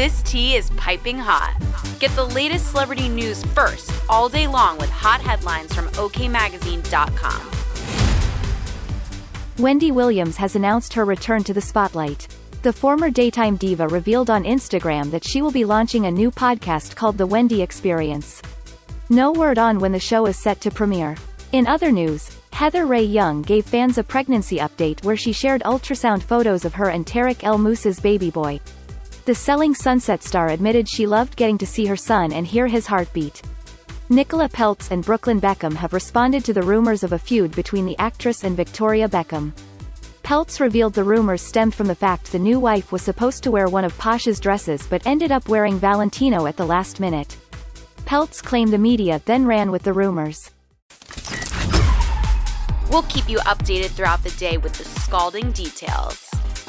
This tea is piping hot. Get the latest celebrity news first all day long with hot headlines from OKMagazine.com. Wendy Williams has announced her return to the spotlight. The former daytime diva revealed on Instagram that she will be launching a new podcast called The Wendy Experience. No word on when the show is set to premiere. In other news, Heather Rae Young gave fans a pregnancy update where she shared ultrasound photos of her and Tarek El Moussa's baby boy. The Selling Sunset star admitted she loved getting to see her son and hear his heartbeat. Nicola Peltz and Brooklyn Beckham have responded to the rumors of a feud between the actress and Victoria Beckham. Peltz revealed the rumors stemmed from the fact the new wife was supposed to wear one of Posh's dresses but ended up wearing Valentino at the last minute. Peltz claimed the media then ran with the rumors. We'll keep you updated throughout the day with the scalding details.